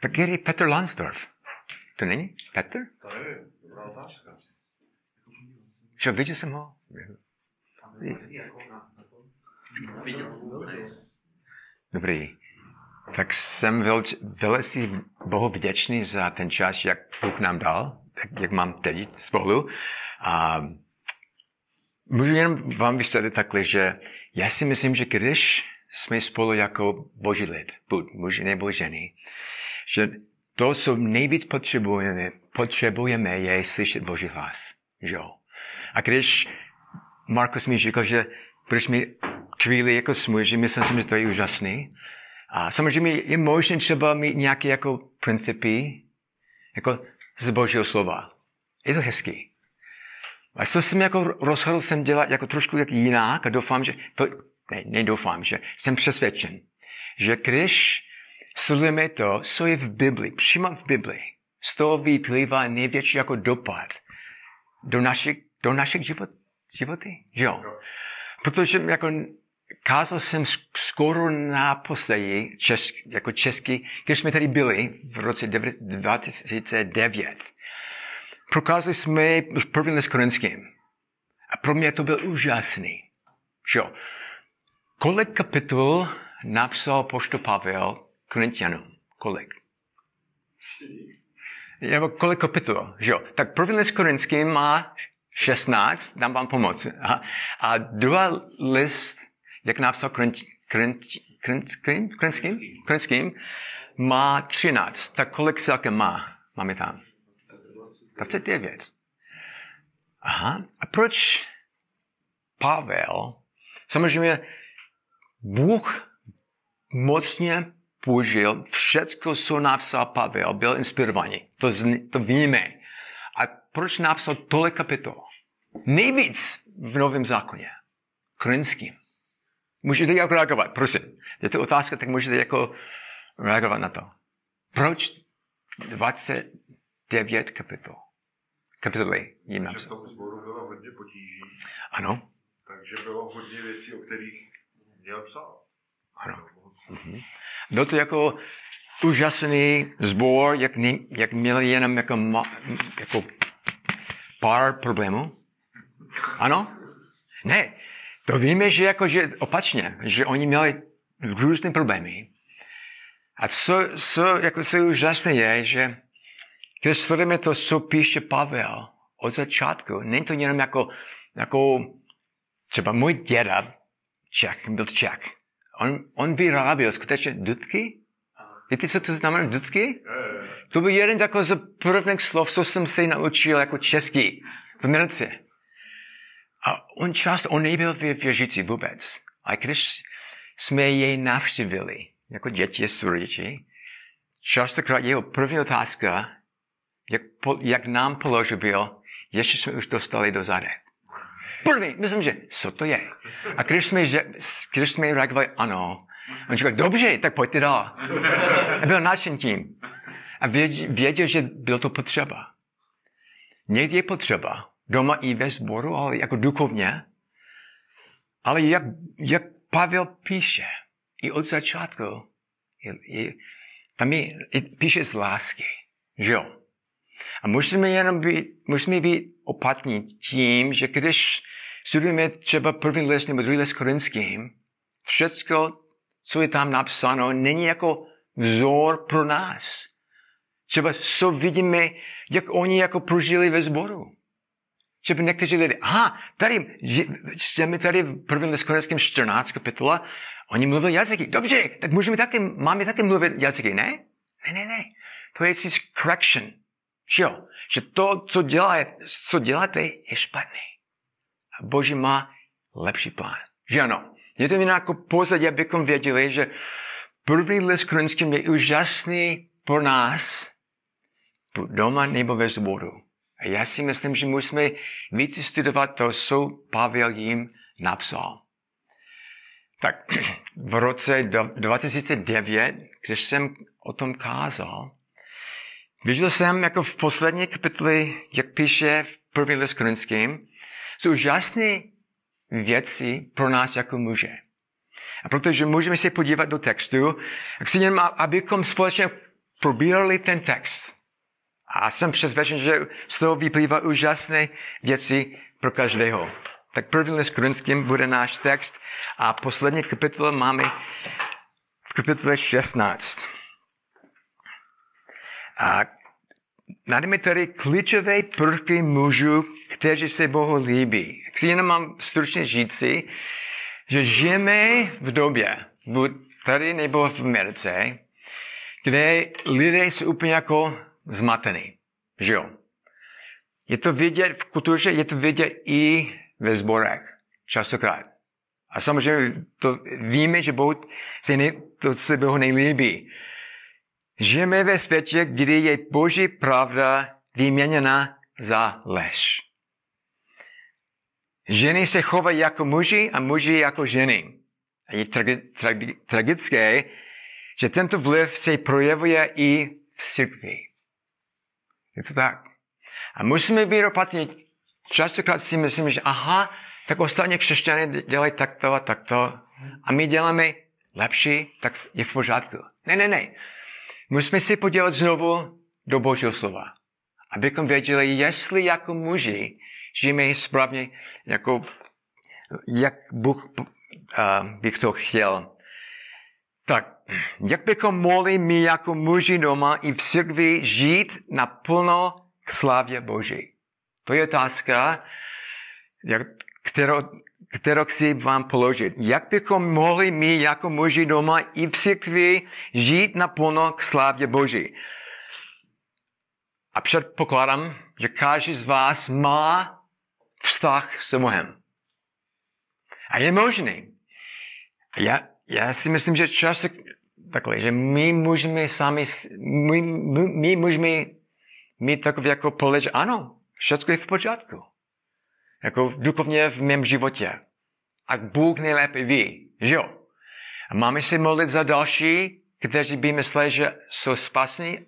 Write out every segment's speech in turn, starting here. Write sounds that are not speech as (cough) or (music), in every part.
Tak který Petr Lansdorf? To není Petr? To nevím, dobrá otázka. Že viděl jsem ho? Dobrý. Tak jsem vel, velice Bohu vděčný za ten čas, jak Bůh nám dal, jak, jak mám teď spolu. A můžu jenom vám vysvětlit takhle, že já si myslím, že když jsme spolu jako boží lid, buď muži nebo ženy, že to, co nejvíc potřebujeme, potřebujeme je slyšet boží hlas. Jo? A když Markus mi říkal, že proč mi chvíli jako smůži, myslím si, že to je úžasný. A samozřejmě je možné třeba mít nějaké jako principy, jako z božího slova. Je to hezký. A co jsem jako rozhodl jsem dělat jako trošku jak jinak a doufám, že to, ne, nedoufám, že jsem přesvědčen, že když sledujeme to, co je v Bibli, přímo v Bibli, z toho vyplývá největší jako dopad do našich, do našich život, životy. Jo. Protože jako kázal jsem skoro naposledy česk, jako česky, když jsme tady byli v roce 2009. Prokázali jsme první list korinským. A pro mě to byl úžasný. Jo. Kolik kapitol napsal pošto Pavel Korintianům? Kolik? Nebo kolik kapitol? Jo. Tak první list korinským má 16, dám vám pomoc. A, a druhý list, jak napsal Korinským, má 13. Tak kolik celkem má? Máme tam? 29. Aha. A proč Pavel, samozřejmě Bůh mocně použil všecko, co napsal Pavel, byl inspirovaný. To, to víme. A proč napsal tolik kapitol? Nejvíc v Novém zákoně. Korinským. Můžete jako reagovat, prosím. Je to otázka, tak můžete jako reagovat na to. Proč 29 kapitol? Kapitoly jim napsal. tom sboru bylo hodně potíží, Ano, takže bylo hodně věcí, o kterých měl psát. Ano. Mhm. Byl to jako úžasný sbor, jak, ne, jak měli jenom jako, ma, jako pár problémů. Ano? Ne, to víme, že jako, že opačně, že oni měli různé problémy. A co, co, jako, co je úžasné je, že když sledujeme to, co píše Pavel od začátku, není to jenom jako, jako třeba můj děda, Čech, byl Čech. On, on vyráběl skutečně dudky. Víte, co to znamená dudky? To byl jeden jako z prvních slov, co jsem se naučil jako český v Americe. A on často, on nebyl vě- věřící vůbec. A když jsme jej navštívili, jako děti s rodiči, častokrát jeho první otázka, jak, po, jak nám položil, byl, ještě jsme už dostali do zadek. První, myslím, že co to je? A když jsme, že, když jsme reagovali ano, on říkal, dobře, tak pojďte dál. A byl nadšen tím. A věděl, věděl, že bylo to potřeba. Někdy je potřeba, doma i ve sboru, ale jako duchovně. Ale jak, jak Pavel píše, i od začátku, je, je, tam je, píše z lásky, že jo? A musíme jenom být, musíme být opatní tím, že když studujeme třeba první list nebo druhý list korinským, všechno, co je tam napsáno, není jako vzor pro nás. Třeba co vidíme, jak oni jako prožili ve sboru. Třeba někteří lidé, aha, tady, čteme tady v prvním list korinským 14 kapitola, oni mluvili jazyky. Dobře, tak můžeme taky, máme taky mluvit jazyky, ne? Ne, ne, ne. To je correction. Že jo? Že to, co, dělá, co děláte, je špatný. A Boží má lepší plán. Že ano? Je to jen jako pozadí, abychom věděli, že první list korinským je úžasný pro nás, buď doma nebo ve sboru. A já si myslím, že musíme více studovat to, co Pavel jim napsal. Tak (clears throat) v roce 2009, když jsem o tom kázal, viděl jsem jako v poslední kapitole, jak píše v první list korinským, jsou úžasné věci pro nás jako muže. A protože můžeme se podívat do textu, tak si jenom, abychom společně probírali ten text. A jsem přesvědčen, že z toho vyplývá úžasné věci pro každého. Tak první list Korinským bude náš text a poslední kapitola máme v kapitole 16. A najdeme tady klíčové prvky mužů, kteří se Bohu líbí. Chci jenom mám stručně říci, že žijeme v době, buď tady nebo v Americe, kde lidé jsou úplně jako zmatený. Že jo? Je to vidět v kultuře, je to vidět i ve zborech. Častokrát. A samozřejmě to víme, že Bohu se ne, to se Bohu nelíbí. Žijeme ve světě, kdy je Boží pravda vyměněna za lež. Ženy se chovají jako muži a muži jako ženy. A je tragi, tragi, tragické, že tento vliv se projevuje i v církvi. Je to tak. A musíme být opatrní. Častokrát si myslím, že aha, tak ostatní křesťané dělají takto a takto. A my děláme lepší, tak je v pořádku. Ne, ne, ne. Musíme si podívat znovu do Božího slova. Abychom věděli, jestli jako muži žijeme správně, jako, jak Bůh uh, bych to chtěl. Tak, jak bychom mohli my jako muži doma i v církvi žít naplno k slávě Boží? To je otázka, jak, kterou, kterou chci vám položit. Jak bychom mohli my jako muži doma i v církvi žít naplno k slávě Boží? A předpokládám, že každý z vás má vztah s Bohem. A je možný. Já, já si myslím, že čas takhle, že my můžeme sami, my, my, my můžeme mít takové jako pole, že ano, všechno je v pořádku. Jako duchovně v mém životě. A Bůh nejlépe ví, že jo? A máme se modlit za další, kteří by mysleli, že jsou spasní,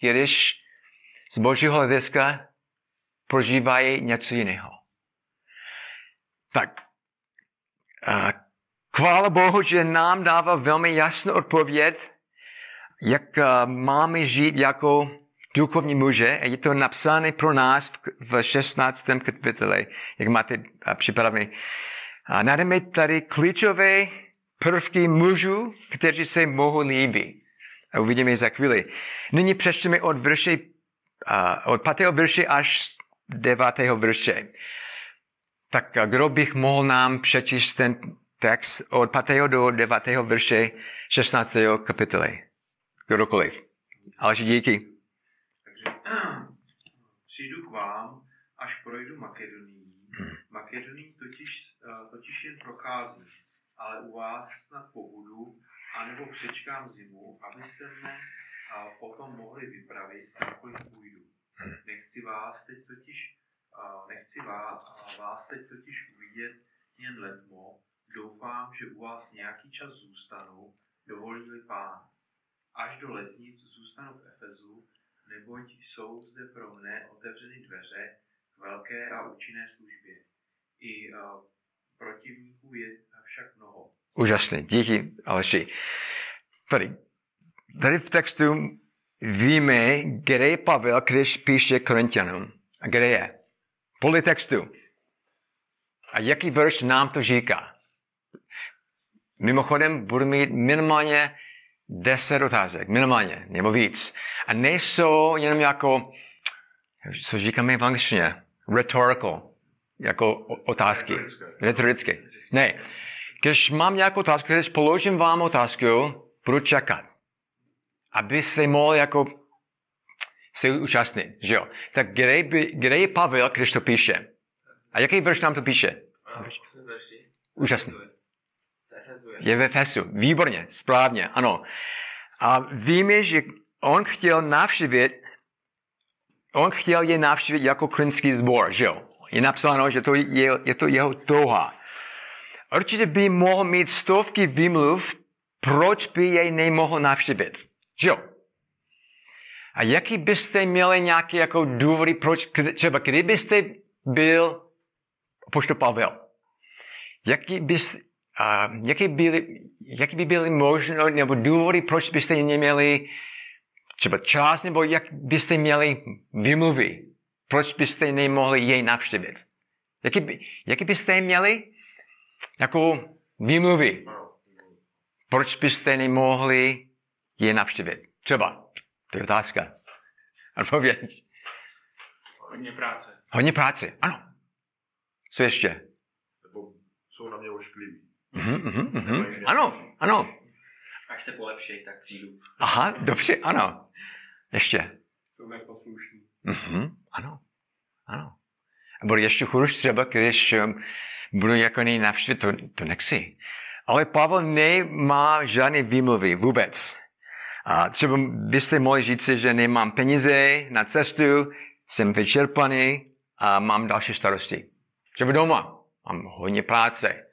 když z božího hlediska prožívají něco jiného. Tak, chvála Bohu, že nám dává velmi jasnou odpověď, jak máme žít jako duchovní muže. Je to napsáno pro nás v 16. kapitole, jak máte připravený. A najdeme tady klíčové prvky mužů, kteří se mohou líbit. A uvidíme za chvíli. Nyní přečteme od verše, od 5. verše až 9. verše. Tak kdo bych mohl nám přečíst ten text od 5. do 9. verše 16. kapitoly? Kdokoliv. Ale díky. (clears throat) Přijdu k vám, až projdu Makedonii. Makedonii totiž, totiž jen prochází, ale u vás snad pobudu, anebo přečkám zimu, abyste mne potom mohli vypravit, kamkoliv půjdu. Nechci vás teď totiž, nechci vás, vás teď totiž uvidět jen letmo, doufám, že u vás nějaký čas zůstanu, dovolí-li pán. Až do letnic zůstanu v Efezu, neboť jsou zde pro mne otevřeny dveře k velké a účinné službě. I uh, protivníků je však mnoho. Úžasné, díky Aleši. Tady, tady v textu víme, kde je Pavel, když píše Korintianům. A kde je? Podle textu. A jaký verš nám to říká? Mimochodem, budu mít minimálně deset otázek, minimálně, nebo víc. A nejsou jenom jako, co říkáme v angličtině, rhetorical, jako otázky. Retorické. Ne. Když mám nějakou otázku, když položím vám otázku, budu čekat. Abyste mohli jako se účastnit, že jo? Tak kde, by, kde je Pavel, když to píše? A jaký verš nám to píše? Úžasný. Je ve Efesu. Výborně, správně, ano. A víme, že on chtěl navštívit, on chtěl je navštívit jako krinský sbor, že jo? Je napsáno, že to je, je to jeho touha. Určitě by mohl mít stovky výmluv, proč by jej nemohl navštívit. Že jo? A jaký byste měli nějaké jako důvody, proč, třeba kdybyste byl poštol Pavel, jaký, bys, a, jaký, byly, jaký by byly možno, nebo důvody, proč byste neměli třeba čas, nebo jak byste měli vymluvy? Proč byste nemohli jej navštívit? Jaký, by, jaký byste měli jako výmluvy? Proč byste nemohli je navštívit? Třeba, to je otázka. Odpověď. Hodně práce. Hodně práce, ano. Co ještě? Nebo jsou na mě oškliví. Mhm, mhm, mhm. Ano, ano. Až se polepší, tak přijdu. Aha, dobře, ano. Ještě. Jsou neposlušní. Mhm, ano, ano. A bude ještě chůř třeba, když um, budu jako nej navštívit, to, to nechci. Ale Pavel nemá žádné výmluvy vůbec. A třeba byste mohli říct, že nemám peníze na cestu, jsem vyčerpaný a mám další starosti. Třeba doma, mám hodně práce.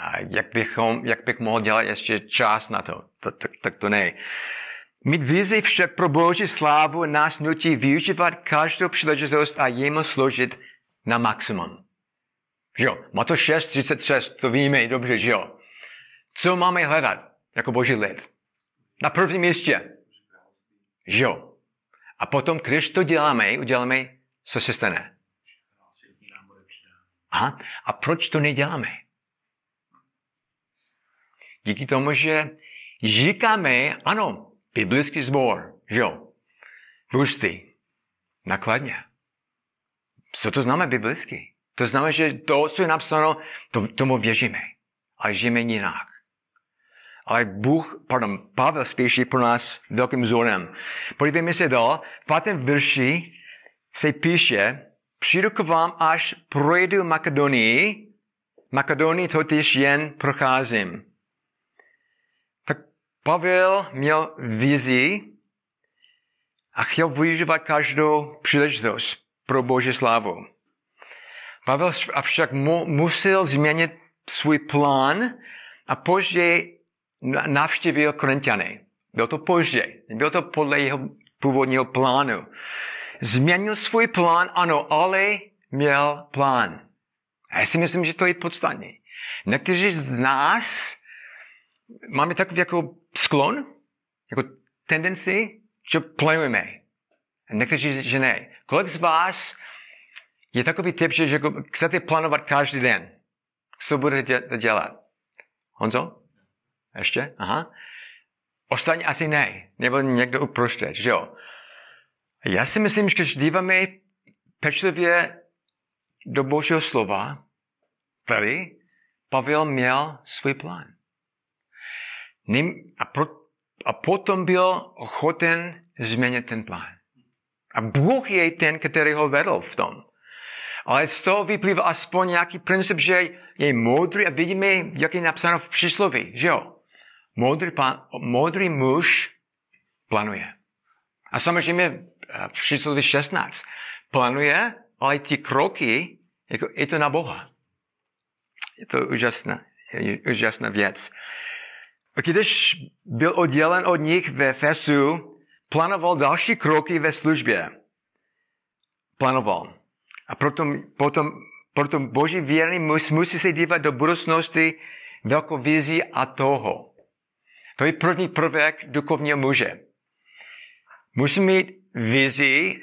A jak, bychom, jak bych mohl dělat ještě čas na to? to tak, tak to ne. Mít vizi však pro Boží slávu nás nutí využívat každou příležitost a jemu složit na maximum. Jo? Má to 6.36, to víme dobře, že jo? Co máme hledat jako Boží lid? Na prvním místě. Že jo? A potom, když to děláme, uděláme, co se stane. Aha. A proč to neděláme? Díky tomu, že říkáme, ano, biblický sbor, že jo, v ústí, nakladně. Co to znamená biblicky? To znamená, že to, co je napsáno, to, tomu věříme. A žijeme jinak. Ale Bůh, pardon, Pavel spíše pro nás velkým vzorem. Podívejme se dál. V pátém verši se píše, přijdu k vám, až projdu Makedonii, Makedonii totiž jen procházím. Pavel měl vizi a chtěl využívat každou příležitost pro Boží slávu. Pavel avšak mu, musel změnit svůj plán a později navštívil Korintiany. Byl to později. Bylo to podle jeho původního plánu. Změnil svůj plán, ano, ale měl plán. A já si myslím, že to je podstatné. Někteří z nás máme takový jako sklon, jako tendenci, že plánujeme. Někteří, že ne. Kolik z vás je takový typ, že jako chcete plánovat každý den? Co budete dělat? Honzo? Ještě? Aha. Ostatní asi ne. Nebo někdo uprostřed, že jo? Já si myslím, že když díváme pečlivě do Božího slova, tady Pavel měl svůj plán. A, pro, a potom byl ochoten změnit ten plán. A Bůh je ten, který ho vedl v tom. Ale z toho vyplývá aspoň nějaký princip, že je moudrý a vidíme, jak je napsáno v přísloví, že jo? Moudrý, plán, moudrý muž plánuje. A samozřejmě v přísloví 16 plánuje, ale ty kroky, jako, je to na Boha. Je to úžasná, úžasná věc. Když byl oddělen od nich ve Fesu, plánoval další kroky ve službě. Plánoval. A proto, potom, proto boží věrný mus, musí se dívat do budoucnosti velkou vizi a toho. To je první prvek duchovního muže. Musí mít vizi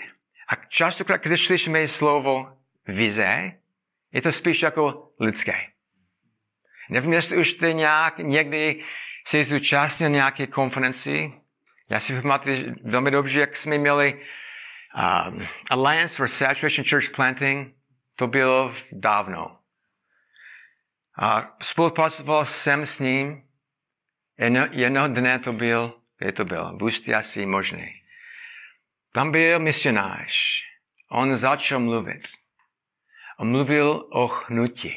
a častokrát, když slyšíme slovo vize, je to spíš jako lidské. Nevím, jestli už jste nějak, někdy se zúčastnil nějaké konferenci. Já si pamatuju velmi dobře, jak jsme měli um, Alliance for Saturation Church Planting. To bylo dávno. A spolupracoval jsem s ním. Jedno, jednoho dne to byl, kde to bylo, v asi možný. Tam byl misionář. On začal mluvit. On mluvil o hnutí.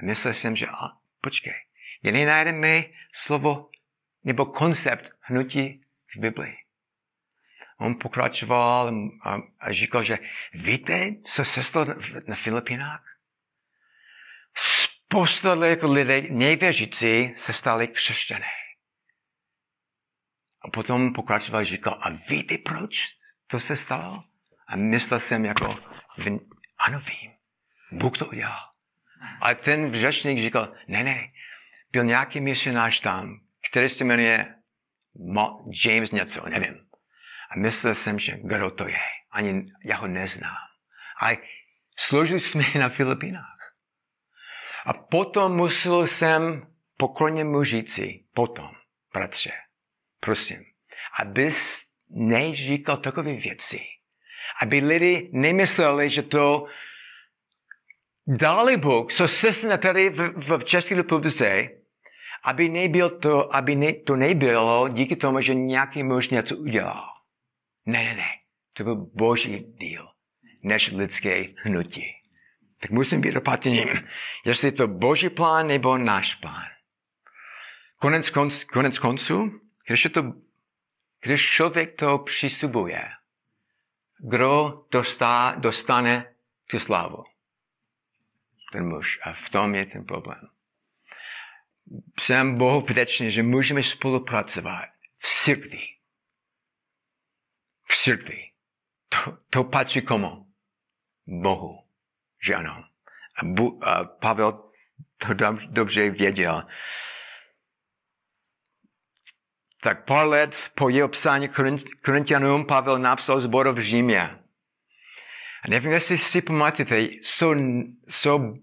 A myslel jsem, že a, počkej, je nenajdeme slovo nebo koncept hnutí v Biblii. On pokračoval a, říkal, že víte, co se stalo na Filipinách? Spousta jako lidé nevěřící se stali křesťané. A potom pokračoval a říkal, a víte proč to se stalo? A myslel jsem jako, ano vím, Bůh to udělal. A ten řečník říkal, ne, ne, byl nějaký misionář tam, který se jmenuje Mo- James něco, nevím. A myslel jsem, že kdo to je. Ani já ho neznám. A složili jsme na Filipinách. A potom musel jsem pokorně mu říci, potom, bratře, prosím, abys neříkal takové věci, aby lidi nemysleli, že to dali Bůh, co se tady v, v České republice, aby, nebyl to, aby ne, to nebylo díky tomu, že nějaký muž něco udělal. Ne, ne, ne. To byl boží díl, než lidské hnutí. Tak musím být opatrný, jestli je to boží plán nebo náš plán. Konec, konc, konec konců, když, to, když člověk to přisubuje, kdo dostá, dostane tu slávu? Ten muž. A v tom je ten problém. Jsem Bohu vděčný, že můžeme spolupracovat v církvi. V církvi. To, to patří komu? Bohu. Že ano. A, Bu, a Pavel to dobře věděl. Tak pár let po jeho psání Korintianům Pavel napsal zbor v Římě. A nevím, jestli si pamatujete, co, co,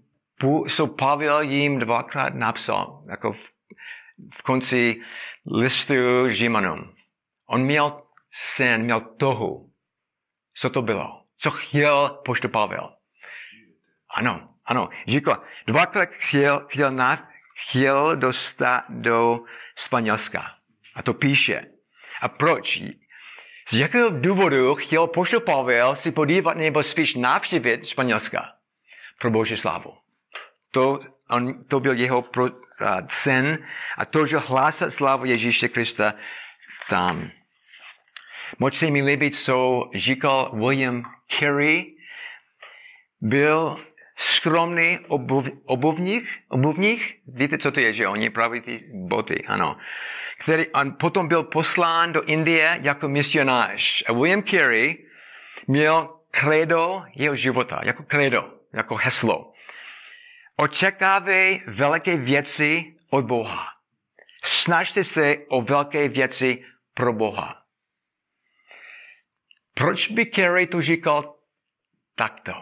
co Pavel jim dvakrát napsal, jako v, v konci listu Římanům. On měl sen, měl toho. Co to bylo? Co chtěl pošto Pavel? Ano, ano. Říkal, dvakrát chtěl, chtěl, na, chtěl dostat do Španělska. A to píše. A proč? Z jakého důvodu chtěl poštol Pavel si podívat nebo spíš navštívit Španělska? Pro Boží slávu. To, on, to byl jeho pro, uh, sen a to, že hlásat slávu Ježíše Krista tam. Moc se mi líbí, co říkal William Carey. Byl skromný obuv, obuvník, obuvník, víte, co to je, že oni praví ty boty, ano který on potom byl poslán do Indie jako misionář. A William Carey měl kredo jeho života, jako kredo, jako heslo. Očekávej velké věci od Boha. Snažte se o velké věci pro Boha. Proč by Carey to říkal takto?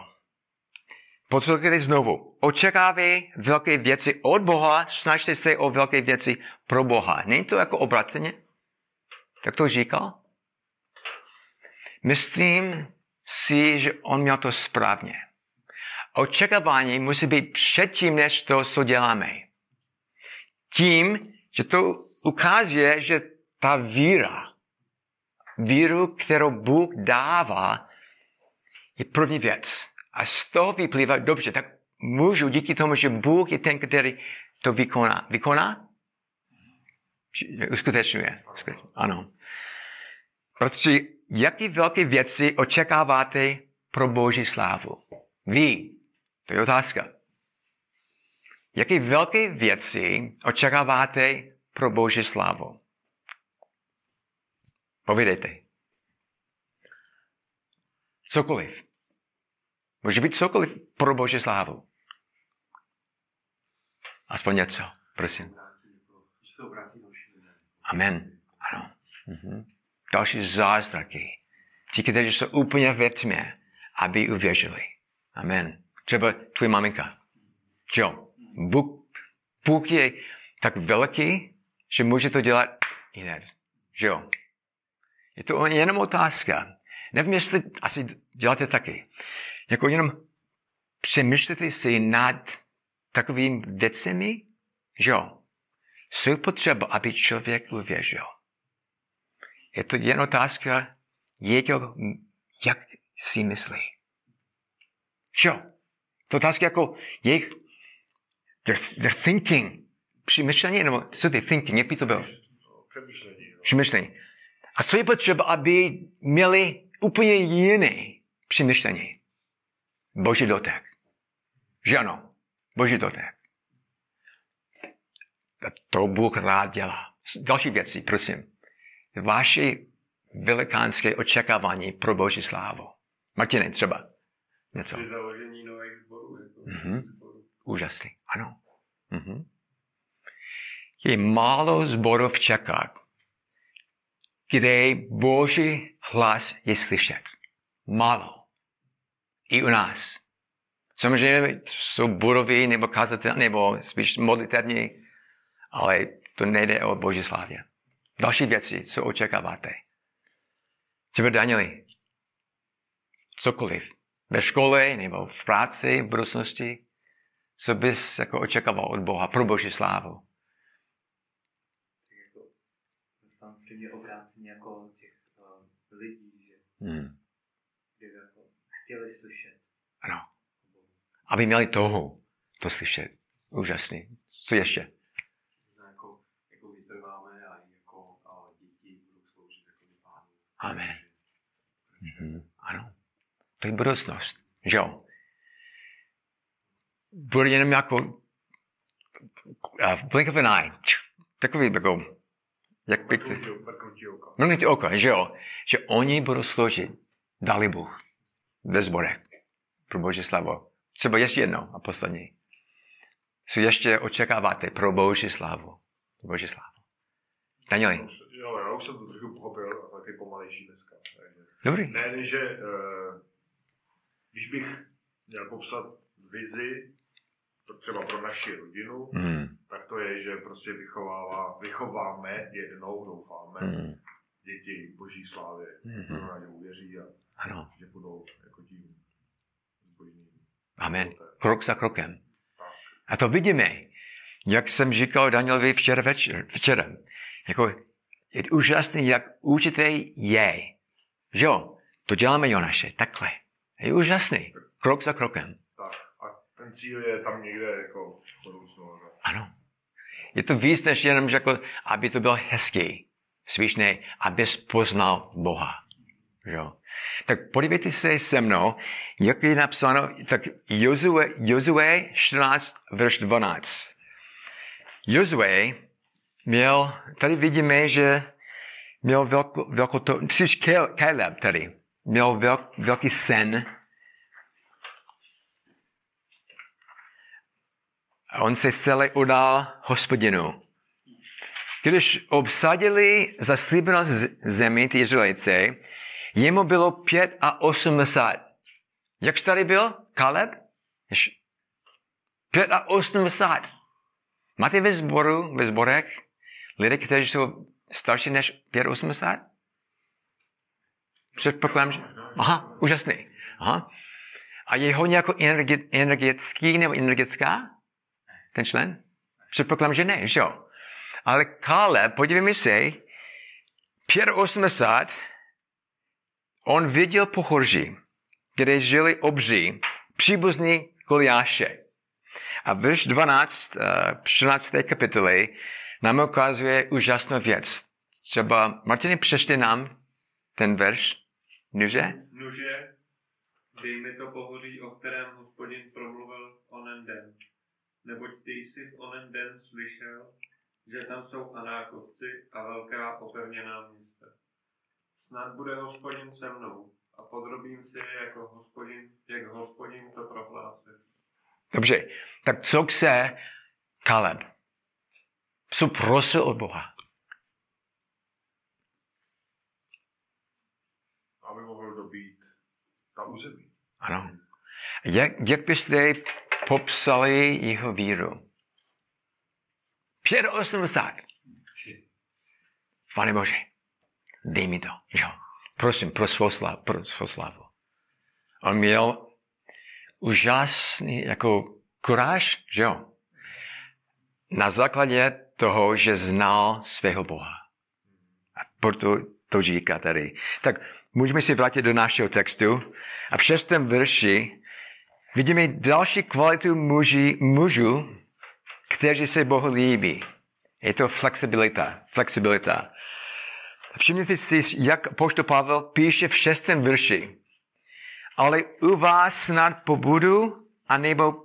Poslouchejte znovu. Očekávej velké věci od Boha, snažte se o velké věci pro Boha. Není to jako obraceně? Tak to říkal? Myslím si, že on měl to správně. Očekávání musí být předtím, než to, co děláme. Tím, že to ukazuje, že ta víra, víru, kterou Bůh dává, je první věc. A z toho vyplývá, dobře, tak můžu díky tomu, že Bůh je ten, který to vykoná. Vykoná? Uskutečňuje. Ano. Protože jaký velké věci očekáváte pro Boží slávu? Vy. To je otázka. Jaké velké věci očekáváte pro Boží slávu? Povídejte. Cokoliv. Může být cokoliv pro Boží slávu. Aspoň něco, prosím. Amen. Ano. Mhm. Další zázraky. Ti, kteří jsou úplně ve tmě, aby uvěřili. Amen. Třeba tvoje maminka. Jo. Bůh, Bůh je tak velký, že může to dělat jinak. Jo. Je to jenom otázka. Nevím, jestli asi děláte taky. Jako jenom přemýšlíte si nad takovým věcemi, jo, jsou potřeba, aby člověk uvěřil. Je to jen otázka, jak si myslí. Jo, to otázka jako jejich, their, their thinking, přemýšlení, nebo co ty thinking, jak by to bylo? Přemýšlení. No. Přemýšlení. A co je potřeba, aby měli úplně jiné přemýšlení? Boží dotek. Že ano, boží dotek. To Bůh rád dělá. Další věci, prosím. Vaše velikánské očekávání pro boží slávu. Martine, třeba něco. Při založení nových Mhm. Úžasný, ano. Mhm. Je málo zborů v Čechách, kde Boží hlas je slyšet. Málo. I u nás. Samozřejmě jsou budovy nebo kazatel, nebo spíš modlitevní, ale to nejde o Boží slávě. Další věci, co očekáváte. Třeba Danieli. Cokoliv. Ve škole nebo v práci, v budoucnosti. Co bys jako očekával od Boha pro Boží slávu. Tak jako samozřejmě obrácení jako těch uh, lidí, že Hmm. jako chtěli slyšet. Ano. Aby měli toho, to slyšet. Úžasný. Co ještě? Jako, jako vytrváme a jako a děti budou sloužit jako pánu. Amen. Mhm. To je budoucnost. Že jo? Bude jenom jako uh, blink of an eye. Takový jako, jak ty... Mrknutí, oka. Že jo? Že oni budou složit, dali Bůh, ve zborech, pro Boží slavu. Třeba ještě jednou a poslední. Co ještě očekáváte pro Boží slavu? Boží slavu. Danieli, Jo, já už jsem to trochu pochopil a taky pomalejší dneska. Takže. dobrý. Ne, že eh, když bych měl popsat vizi, třeba pro naši rodinu, Hmm. tak to je, že prostě vychovává, vychováme jednou, doufáme, Hmm. děti boží slávě. Znamená, že uvěří a Ano. že budou jako tím zbožným. Amen. Krok za krokem. Tak. A to vidíme. Jak jsem říkal Danielovi včera večer, včera. Jako, je úžasný, jak určitý je. Že jo? To děláme Jonaše, takhle. Je úžasný. Krok za krokem. tak. A ten cíl je tam někde jako budoucnu. že? Ano. Je to víc než jenom, že jako, aby to bylo hezký. Svíšné, abys poznal Boha. Jo. Tak podívejte se se mnou, jak je napsáno, tak Jozue, Jozue 14, verš 12. Jozue měl, tady vidíme, že měl velkou, velkou to, spíš Kale- Caleb tady, měl velk, velký sen. A on se celé udal hospodinu. Když obsadili zaslíbenou zemi ty Izraelice, jemu bylo pět a osmdesát. Jak starý byl Kaleb? Jež- Pět a osmdesát. Máte ve sboru, ve sborech lidé, kteří jsou starší než pět a osmdesát? Předpokládám, že... Aha, úžasný. Aha. A je hodně jako energetický nebo energetická? Ten člen? Předpokládám, že ne, že jo? Ale Kaleb, podívejme se, 85, on viděl pohoří, kde žili obří, příbuzní Goliáše. A verš 12, uh, 14. kapitoly nám ukazuje úžasnou věc. Třeba, Martiny, přečte nám ten verš, Nuže? Nuže, dej mi to pohoří, o kterém hospodin promluvil onen den. Neboť ty jsi v onen den slyšel, že tam jsou anákovci a velká opevněná města. Snad bude hospodin se mnou a podrobím si je jako hospodin, jak hospodin to prohlásil. Dobře, tak co chce Kaleb? Co prosil od Boha? Aby mohl dobít ta území. Ano. Jak, jak byste popsali jeho víru? 85. Pane Bože, dej mi to. Jo. Prosím, pro svou slavu. Pro svou slavu. On měl úžasný jako kuráž, že jo? Na základě toho, že znal svého Boha. A proto to říká tady. Tak můžeme si vrátit do našeho textu. A v šestém verši vidíme další kvalitu muži, mužů, kteří se Bohu líbí. Je to flexibilita. Flexibilita. Všimněte si, jak poštol Pavel píše v šestém verši. Ale u vás snad pobudu, anebo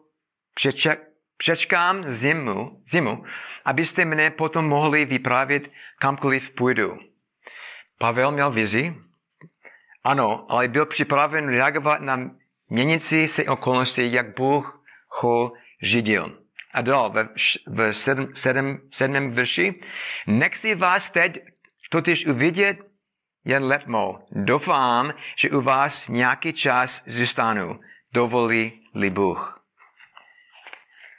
přeček, přečkám zimu, zimu, abyste mne potom mohli vyprávět kamkoliv půjdu. Pavel měl vizi, ano, ale byl připraven reagovat na měnící se okolnosti, jak Bůh ho řídil. A dál ve, v sedm, sedm, sedmém verši. Nechci vás teď totiž uvidět jen letmo. Doufám, že u vás nějaký čas zůstanu. Dovolí-li Bůh.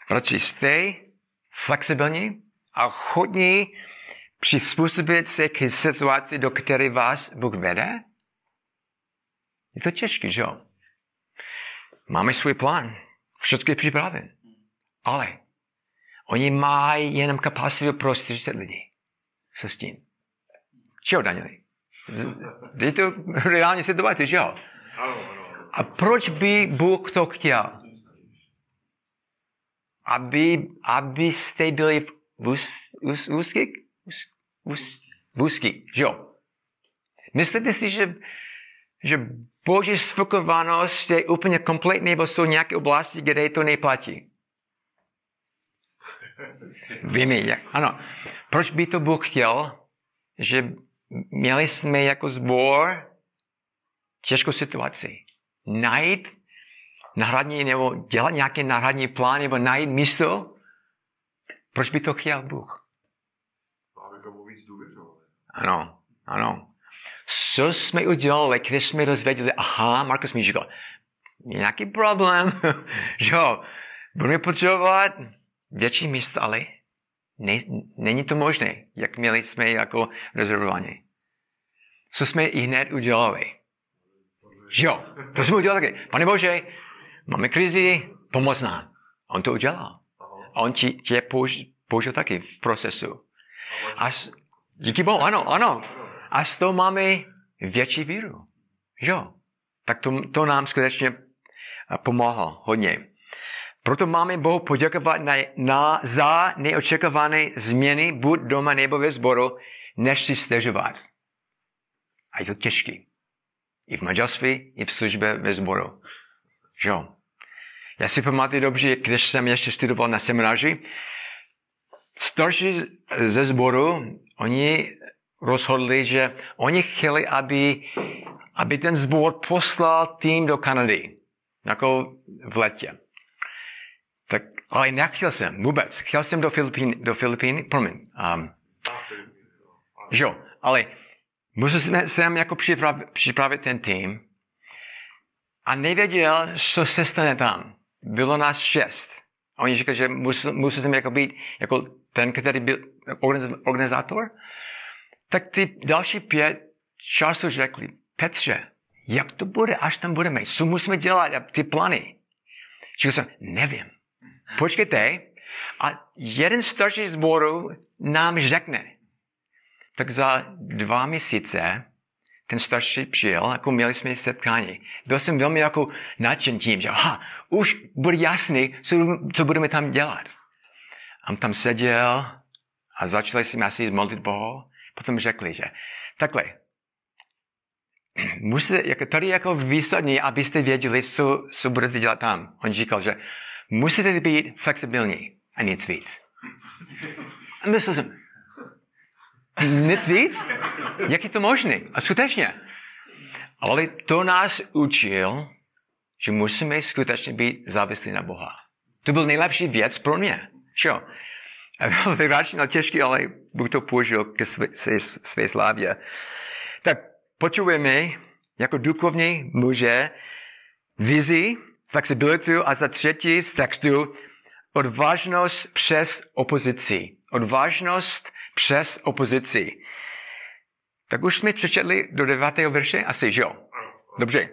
Bratři, jste flexibilní a chodní přizpůsobit se k situaci, do které vás Bůh vede? Je to těžké, že jo? Máme svůj plán. Všechno je připraven. Ale oni mají jenom kapacitu pro 40 lidí. Co s tím? Čeho, Danieli? Je to reální situace, že jo? A proč by Bůh to chtěl? Aby, abyste byli v ús- ús- úzký? Ús- ús- v úzký, že jo? Myslíte si, že, že boží sfokovanost je úplně kompletní, nebo jsou nějaké oblasti, kde to neplatí? Víme, jak, ano. Proč by to Bůh chtěl, že měli jsme jako zbor těžkou situaci? Najít náhradní, nebo dělat nějaký náhradní plán, nebo najít místo? Proč by to chtěl Bůh? Aby tomu víc důvěřovali. Ano, ano. Co jsme udělali, když jsme dozvěděli, aha, Markus mi říkal, nějaký problém, (laughs) že jo, budeme potřebovat větší místo, ale ne, není to možné, jak měli jsme jako rezervovaní. Co jsme i hned udělali? Že jo, to jsme udělali taky. Pane Bože, máme krizi, pomoz nám. On to udělal. A on ti, tě použ- použil taky v procesu. A díky Bohu, ano, ano. A z toho máme větší víru. Jo. Tak to, to nám skutečně eh, pomohlo hodně. Proto máme Bohu poděkovat na, na, za neočekávané změny, buď doma nebo ve sboru, než si stěžovat. A je to těžký. I v manželství, i v službě ve sboru. Jo. Já si pamatuju dobře, když jsem ještě studoval na semináři, starší ze sboru, oni rozhodli, že oni chtěli, aby, aby ten sbor poslal tým do Kanady, jako v letě. Tak, ale nechtěl jsem vůbec. Chtěl jsem do Filipín, do Filipín, promiň, um, jo. Ale musel jsem, jsem jako připravit, připravit ten tým a nevěděl, co se stane tam. Bylo nás šest. A oni říkali, že musel, musel jsem jako být jako ten, který byl organiz- organizátor. Tak ty další pět času řekli, Petře, jak to bude, až tam budeme? Co musíme dělat? Ty plány? Říkal jsem, nevím. Počkejte. A jeden starší zboru nám řekne, tak za dva měsíce ten starší přijel, jako měli jsme setkání. Byl jsem velmi jako nadšen tím, že aha, už bude jasný, co, co budeme tam dělat. A tam seděl a začali jsme asi modlit Bohu. Potom řekli, že takhle, (clears throat) musíte, jako tady jako výsadní, abyste věděli, co, co budete dělat tam. On říkal, že musíte být flexibilní a nic víc. A myslel jsem, nic víc? Jak je to možné? A skutečně. Ale to nás učil, že musíme skutečně být závislí na Boha. To byl nejlepší věc pro mě. Čo? Byl radši na těžký, ale Bůh to použil ke své, své, své slávě. Tak potřebujeme jako duchovní muže vizi, flexibilitu a za třetí z textu odvážnost přes opozici. Odvážnost přes opozici. Tak už jsme přečetli do devátého verše? Asi, že jo? Dobře.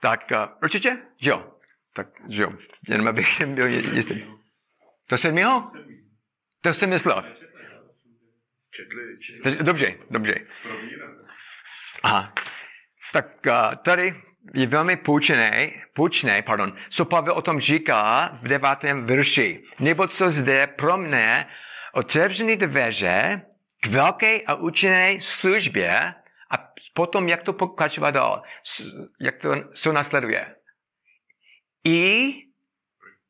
Tak uh, určitě? Že jo. Tak, že jo. Jenom abych byl jistý. To sedmého? To jsem myslel. Dobře, dobře. Aha. Tak tady je velmi poučené, poučné, pardon, co Pavel o tom říká v devátém verši. Nebo co zde pro mne otevřený dveře k velké a účinné službě a potom jak to pokračovat dál, jak to, co nasleduje. I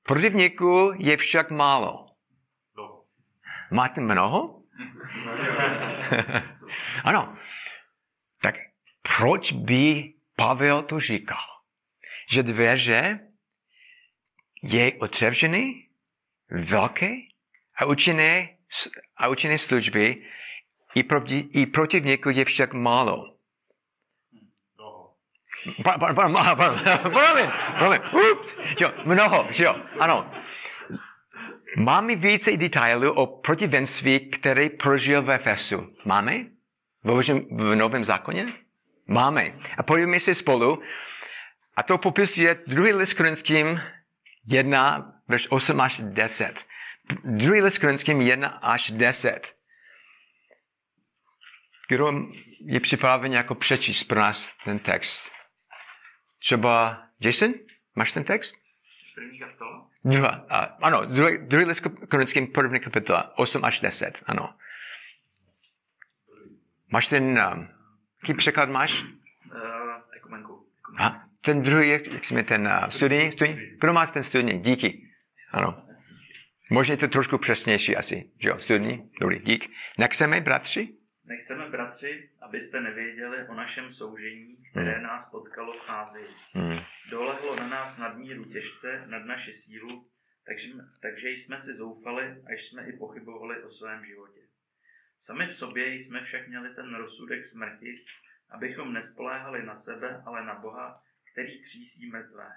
protivníků je však málo. No. Máte mnoho? ano. Tak proč by Pavel to říkal? Že dveře je otevřený, velké a účinné, a účinné služby i, proti, i protivníků je však málo. Promiň, promiň. Ups. Jo, mnoho, jo, ano. Máme více detailů o protivenství, který prožil ve Efesu. Máme? V, Novém zákoně? Máme. A podívejme si spolu. A to popisuje druhý list Korinským 1, verš 8 až 10. Druhý list Korinským 1 až 10. Kdo je připraven jako přečíst pro nás ten text? Třeba Jason? Máš ten text? První kapitola? Druhá, a, ano, druhý, druhý list Korinským první kapitola, 8 až 10, ano. Máš ten, um, jaký překlad máš? Uh, ekumenku. A ten druhý, jak, jak jmenuje ten uh, studijní? studijní? Kdo má ten studijní? Díky. Ano. Možná je to trošku přesnější asi, že jo, studijní? Dobrý, dík. Nechceme, bratři? Nechceme, bratři, abyste nevěděli o našem soužení, které nás potkalo v Ázii. Hmm. Dolehlo na nás nadmíru těžce nad naši sílu, takže, takže jsme si zoufali, až jsme i pochybovali o svém životě. Sami v sobě jsme však měli ten rozsudek smrti, abychom nespoléhali na sebe, ale na Boha, který křísí mrtvé.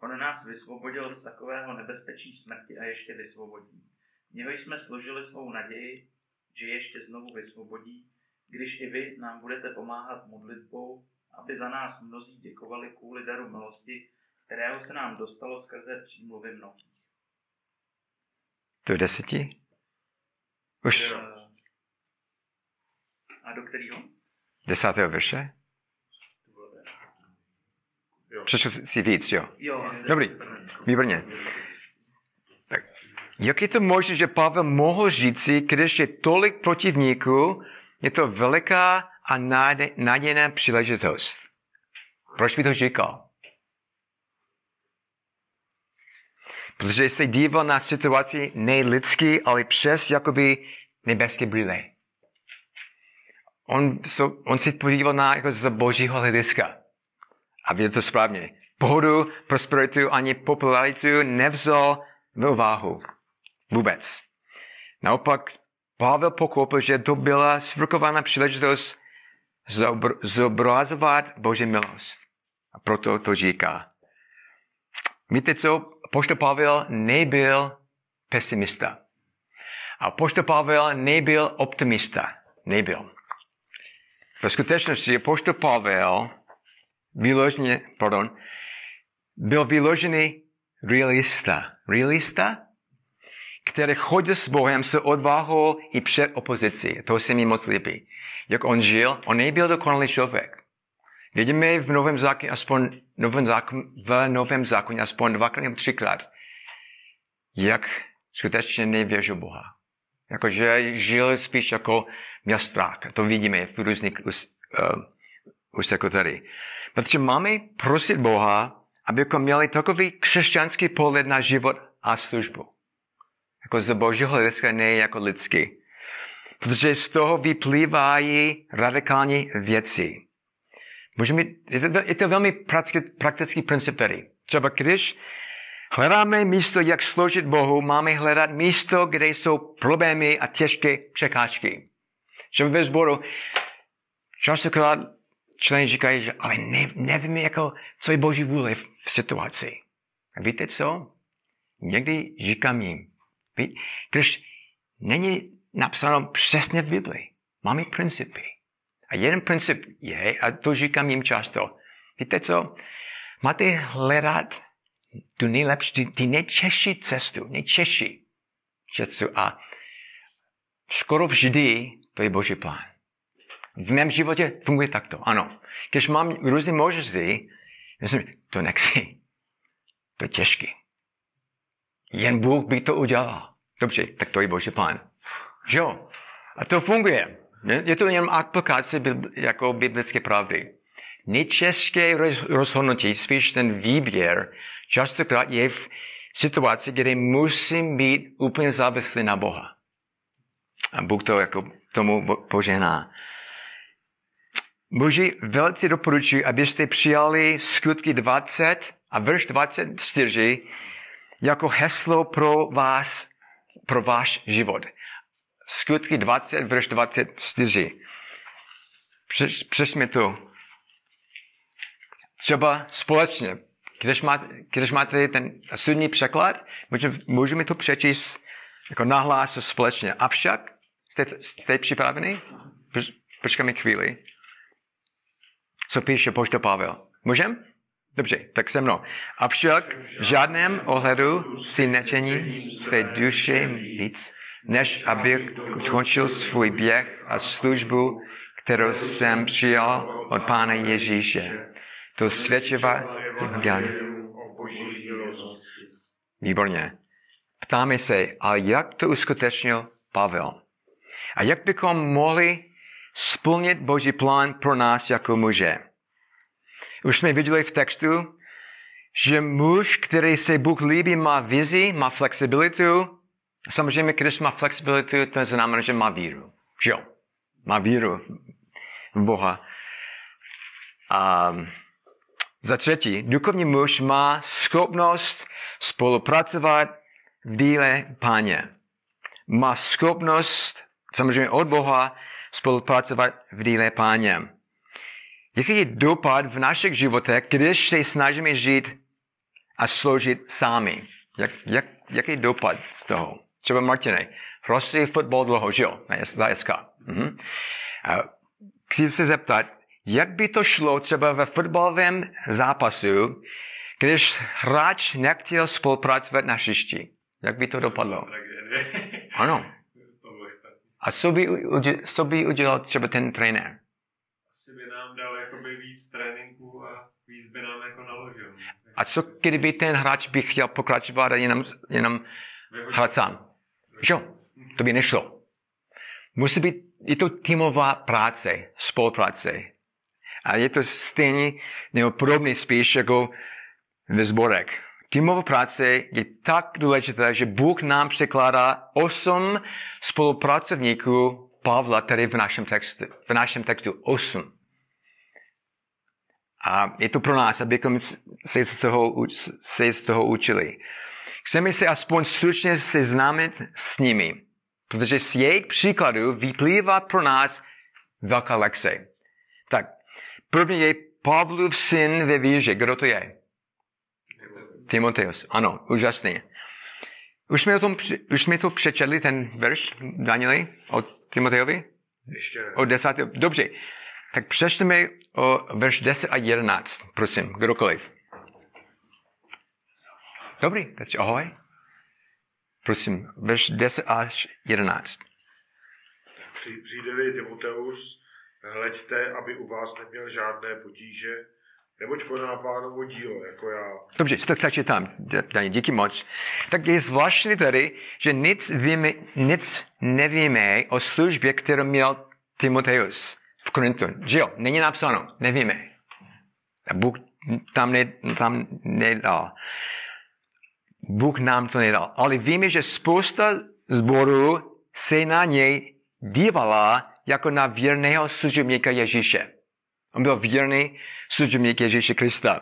On nás vysvobodil z takového nebezpečí smrti a ještě vysvobodí. V něho jsme složili svou naději, že ještě znovu vysvobodí, když i vy nám budete pomáhat modlitbou, aby za nás mnozí děkovali kvůli daru milosti, kterého se nám dostalo skrze přímluvy mnohých. To je deseti? Už A do kterého? desátého verše? Jo. Přečel si víc, jo? Jo, asi. Dobrý, výborně. Tak, jak je to možné, že Pavel mohl říci, když je tolik protivníků, je to veliká a nadějná příležitost. Proč by to říkal? Protože se díval na situaci nejlidský, ale přes jakoby nebeské brýle. On, so, on si podíval na jako z božího hlediska. A viděl to správně. Pohodu, prosperitu ani popularitu nevzal v úvahu. Vůbec. Naopak Pavel pochopil, že to byla svrchovaná příležitost zobr- zobrazovat Boží milost. A proto to říká. Víte co? Poštol Pavel nebyl pesimista. A poštol Pavel nebyl optimista. Nebyl. V skutečnosti poštol Pavel vyloženě, pardon, byl vyložený realista. Realista, který chodil s Bohem se odvahou i před opozicí. To se mi moc líbí. Jak on žil, on nebyl dokonalý člověk. Vidíme v Novém zákoně, aspoň novém zákon, v Novém zákoně aspoň dvakrát nebo třikrát, jak skutečně nevěřil Boha. Jakože žil spíš jako měl strach. To vidíme v různých uh, úseků tady. Protože máme prosit Boha, abychom měli takový křesťanský pohled na život a službu. Jako z božího hlediska, ne jako lidský. Protože z toho vyplývají radikální věci. Můžeme, je, to, je to velmi praktický, praktický princip tady. Třeba když hledáme místo, jak složit Bohu, máme hledat místo, kde jsou problémy a těžké překážky. Třeba ve sboru častokrát členy říkají, že ale ne, nevíme, jako, co je Boží vůle v, situaci. A víte co? Někdy říkám jim, když není napsáno přesně v Bibli, máme principy. A jeden princip je, a to říkám jim často, víte co? Máte hledat tu nejlepší, ty, nejčešší cestu, nejčešší cestu a skoro vždy to je Boží plán. V mém životě funguje takto, ano. Když mám různé možnosti, myslím, to nechci. To je těžké. Jen Bůh by to udělal. Dobře, tak to je Boží plán. Jo? A to funguje. Je to jen aplikace jako biblické pravdy. Nejčešké rozhodnutí, spíš ten výběr, častokrát je v situaci, kde musím být úplně závislý na Boha. A Bůh to jako tomu požená. Muži velice doporučuji, abyste přijali skutky 20 a verš 24 jako heslo pro vás, pro váš život. Skutky 20, verš 24. Přeš, přešme to. třeba společně. Když máte, když máte ten studní překlad, můžeme, můžeme to přečíst jako nahlas společně. Avšak, jste, jste připraveni? Poč- Počkáme chvíli. Co píše poštol Pavel? Můžem? Dobře, tak se mnou. Avšak v žádném ohledu si nečení své duše víc, než aby ukončil svůj běh a službu, kterou jsem přijal od Pána Ježíše. To svědčivá evangelium. Výborně. Ptáme se, a jak to uskutečnil Pavel? A jak bychom mohli splnit Boží plán pro nás jako muže? Už jsme viděli v textu, že muž, který se Bůh líbí, má vizi, má flexibilitu. Samozřejmě, když má flexibilitu, to znamená, že má víru. Jo? Má víru v Boha. A za třetí, duchovní muž má schopnost spolupracovat v díle páně. Má schopnost, samozřejmě od Boha, spolupracovat v díle páně. Jaký je dopad v našich životech, když se snažíme žít a sloužit sami? Jak, jak, jaký je dopad z toho? Třeba Martine, hrozí fotbal dlouho, že jo? Za SK. Mhm. A Chci se zeptat, jak by to šlo třeba ve fotbalovém zápasu, když hráč nechtěl spolupracovat na hřišti? Jak by to dopadlo? Ano. A co by, co by udělal třeba ten trenér? Asi by nám dal jakoby víc tréninku a víc by nám jako naložil. A co kdyby ten hráč by chtěl pokračovat a jenom, jenom hrát sám? Jo? To by nešlo. Musí být, je to týmová práce, spolupráce. A je to stejně nebo podobný spíš jako ve zborech. Týmová práce je tak důležitá, že Bůh nám překládá osm spolupracovníků Pavla tady v našem textu. V našem textu osm. A je to pro nás, abychom se z toho, se z toho učili. Chceme se aspoň stručně seznámit s nimi, protože z jejich příkladů vyplývá pro nás velká lekce. Tak, první je Pavlův syn ve víře. Kdo to je? Timoteus. Ano, úžasný. Už jsme, o tom, už jsme to přečetli, ten verš, Danieli, od Timoteovi? Ještě ne. Od desátého. Dobře. Tak přečteme o verš 10 a 11, prosím, kdokoliv. Dobrý, takže ahoj. Prosím, verš 10 až 11. Při- Přijde-li Timoteus, hleďte, aby u vás neměl žádné potíže, neboť koná pánovo dílo, jako já. Dobře, tak stačí tam, Dani, díky moc. Tak je zvláštní tady, že nic, víme, nic nevíme o službě, kterou měl Timoteus v Korintu. Že jo, není napsáno, nevíme. A Bůh tam, ne, tam nedal. Bůh nám to nedal. Ale víme, že spousta zborů se na něj dívala jako na věrného služebníka Ježíše. On byl věrný služebník Ježíše Krista.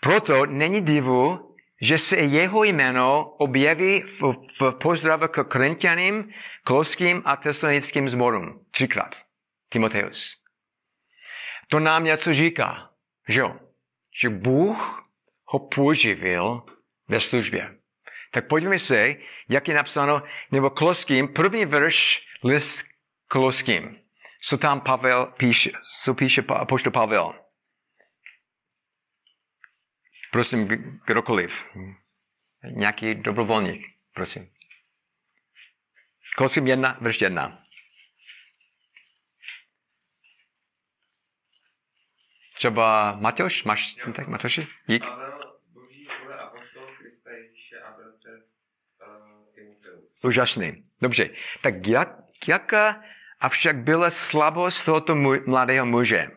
Proto není divu, že se jeho jméno objeví v, v pozdravu k Korintianým, Koloským a Tesalonickým zborům. Třikrát. Timoteus. To nám něco říká, že jo? Že Bůh ho použivil ve službě. Tak podívejme se, jak je napsáno, nebo Koloským, první verš list Koloským. Co tam Pavel píše, co píše apoštol Pavel. Prosím, kdokoliv. Nějaký dobrovolník, prosím. Koloským 1, verš 1. Třeba Matěš, máš ten tak, Matěši? Dík. Úžasný. Dobře. Tak jak, jaká avšak byla slabost tohoto mu, mladého muže?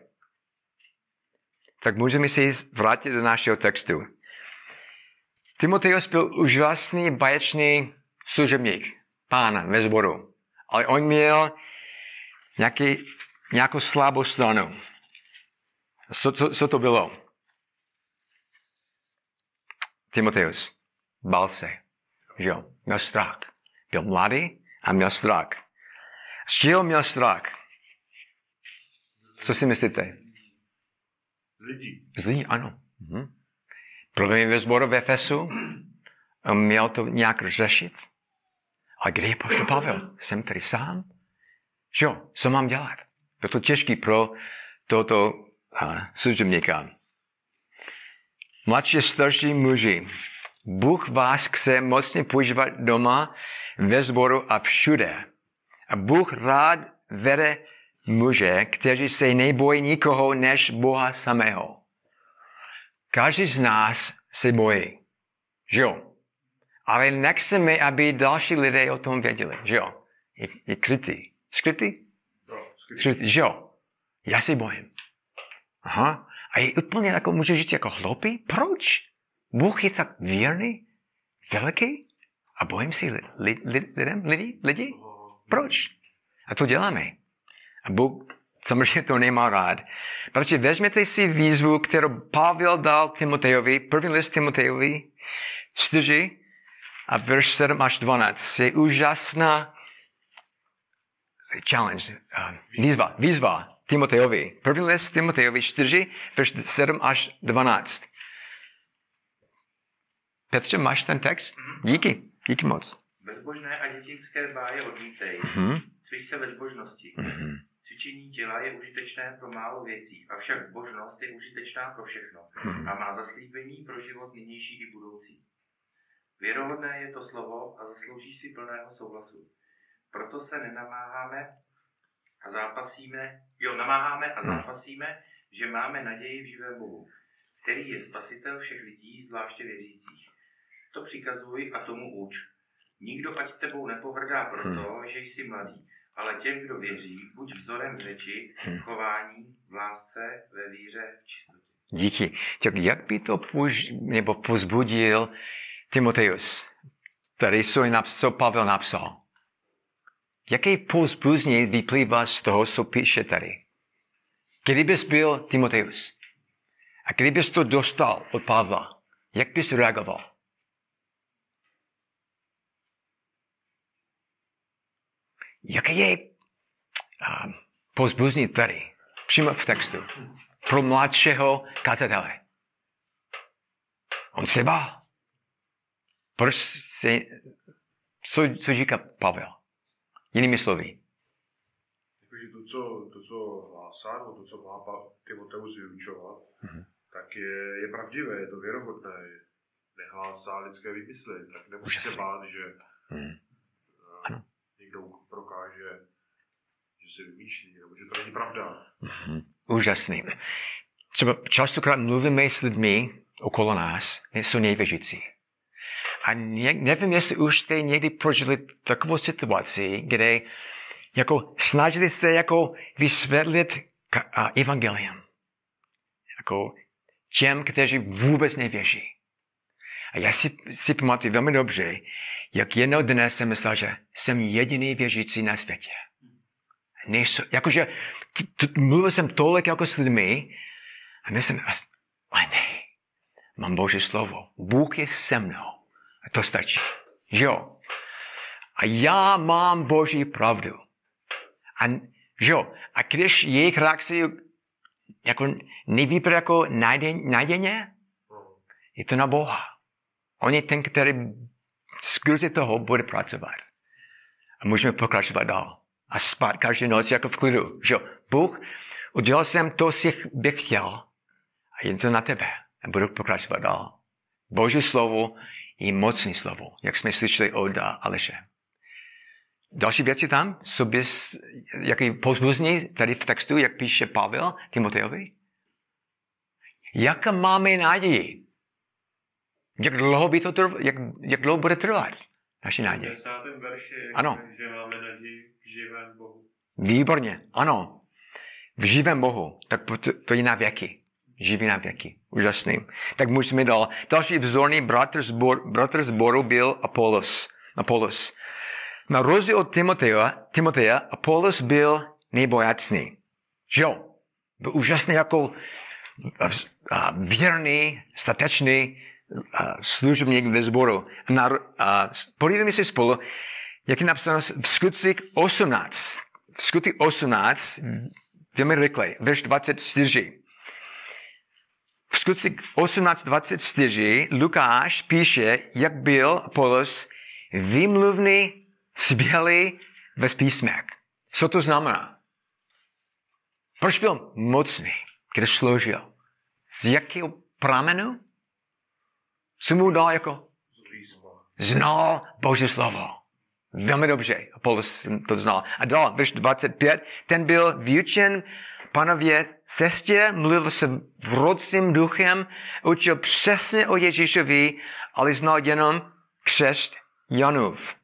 Tak můžeme se vrátit do našeho textu. Timoteus byl úžasný, baječný služebník pána ve sboru. Ale on měl nějaký, nějakou slabou stranu. Co, co, co to bylo? Timoteus. Bál se. Že jo? Měl strach. Byl mladý a měl strach. Z čeho měl strach? Co si myslíte? Z lidí. Z lidí, ano. Mhm. Problémy ve sboru v Efesu, on měl to nějak řešit. A kde je poštol Pavel? Jsem tady sám? Jo, co mám dělat? Je to těžký pro toto uh, služebníka. Mladší starší muži, Bůh vás chce mocně používat doma, ve sboru a všude. A Bůh rád vede muže, kteří se nebojí nikoho než Boha samého. Každý z nás se bojí. Že jo? Ale nechceme, aby další lidé o tom věděli. Že jo? Je, je krytý. Skrytý? No. Skrytý. Že jo? Já se bojím. Aha. A je úplně jako, můžu říct, jako hloupý? Proč? Bůh je tak věrný, veliký a bojím si li, li, li, lidem, lidi, lidi? Proč? A to děláme. A Bůh samozřejmě to nemá rád. Protože vezměte si výzvu, kterou Pavel dal Timotejovi, první list Timotejovi, 4 a verš 7 až 12. Je úžasná challenge, uh, výzva, výzva Timotejovi. První list Timotejovi 4, verš 7 až 12. Petře, máš ten text? Díky, díky moc. Bezbožné a dětinské báje odmítej. Mhm, Cvič se ve zbožnosti. mhm, Cvičení těla je užitečné pro málo věcí, avšak zbožnost je užitečná pro všechno mhm. a má zaslíbení pro život nynější i budoucí. Věrohodné je to slovo a zaslouží si plného souhlasu. Proto se nenamáháme a zápasíme, jo, namáháme a zápasíme, že máme naději v živém Bohu, který je spasitel všech lidí, zvláště věřících. To přikazuj a tomu uč. Nikdo ať tebou nepovrdá proto, že jsi mladý, ale těm, kdo věří, buď vzorem v řeči, v chování, v lásce, ve víře, v čistotě. Díky. Tak jak by to puž, nebo pozbudil Timoteus? Tady co Pavel napsal. Jaké pozbuzení vyplývá z toho, co píše tady? Kdybys byl Timoteus a kdybys to dostal od Pavla, jak bys reagoval? Jaké je um, pozbuzení tady, přímo v textu, pro mladšího kazatele? On se bál. Proč se, co, co říká Pavel? Jinými slovy. Jakože to, co, to, co hlásá, nebo to, co má Timoteus vyučovat, Mhm. tak je, je pravdivé, je to věrohodné. Nehlásá lidské výmysly, tak nemusí se bát, že Hmm. eh, někdo prokáže, že si vymýšlí, nebo že to není pravda. Mhm. Úžasný. Třeba častokrát mluvíme s lidmi okolo nás, jsou nejvěřící. A ně, nevím, jestli už jste někdy prožili takovou situaci, kde jako snažili se jako vysvětlit evangelium. Jako těm, kteří vůbec nevěří. A já si, si pamatuju velmi dobře, jak jednou dne jsem myslel, že jsem jediný věřící na světě. Nejsou, jakože t- t- mluvil jsem tolik jako s lidmi a myslím, ale ne, mám Boží slovo. Bůh je se mnou. To stačí. Že jo? A já mám Boží pravdu. A, že jo? A když jejich reakce jako nevypadá jako No. je to na Boha. On je ten, který skrze toho bude pracovat. A můžeme pokračovat dál. A spát každý noc jako v klidu. Že jo? Bůh, udělal jsem to, co bych chtěl. A je to na tebe. A budu pokračovat dál. Boží slovo je mocné slovo, jak jsme slyšeli od Aleše. Další věci tam, co bys, jaký pozbuzní tady v textu, jak píše Pavel Timoteovi? Jak máme naději? Jak dlouho, by to trv, jak, jak dlouho bude trvat naši V naději? verši, Ano. že máme naději v živém Bohu. Výborně, ano. V živém Bohu, tak to, to je na věky. Živý na věky. Úžasný. Tak můžeme dál. Další vzorný bratr, zbor, bratr zboru byl Apollos. Apollos. Na rozdíl od Timoteja, Timoteja Apollos byl nebojacný. Že jo? Byl úžasný jako věrný, statečný služebník ve sboru. Na, a, podívejme si spolu, jak je napsáno v skutcích 18. V skutcích 18, velmi rychle, verš 24. skutcích 18.24 Lukáš píše, jak byl Apolos výmluvný, sbělý ve písmek. Co to znamená? Proč byl mocný, když složil? Z jakého pramenu? Co mu dal jako? Znal Boží slovo. Velmi dobře. Apolos to znal. A dál, verš 25. Ten byl vyučen panově cestě, mluvil se vrodcím duchem, učil přesně o Ježíšovi, ale znal jenom křest Janův.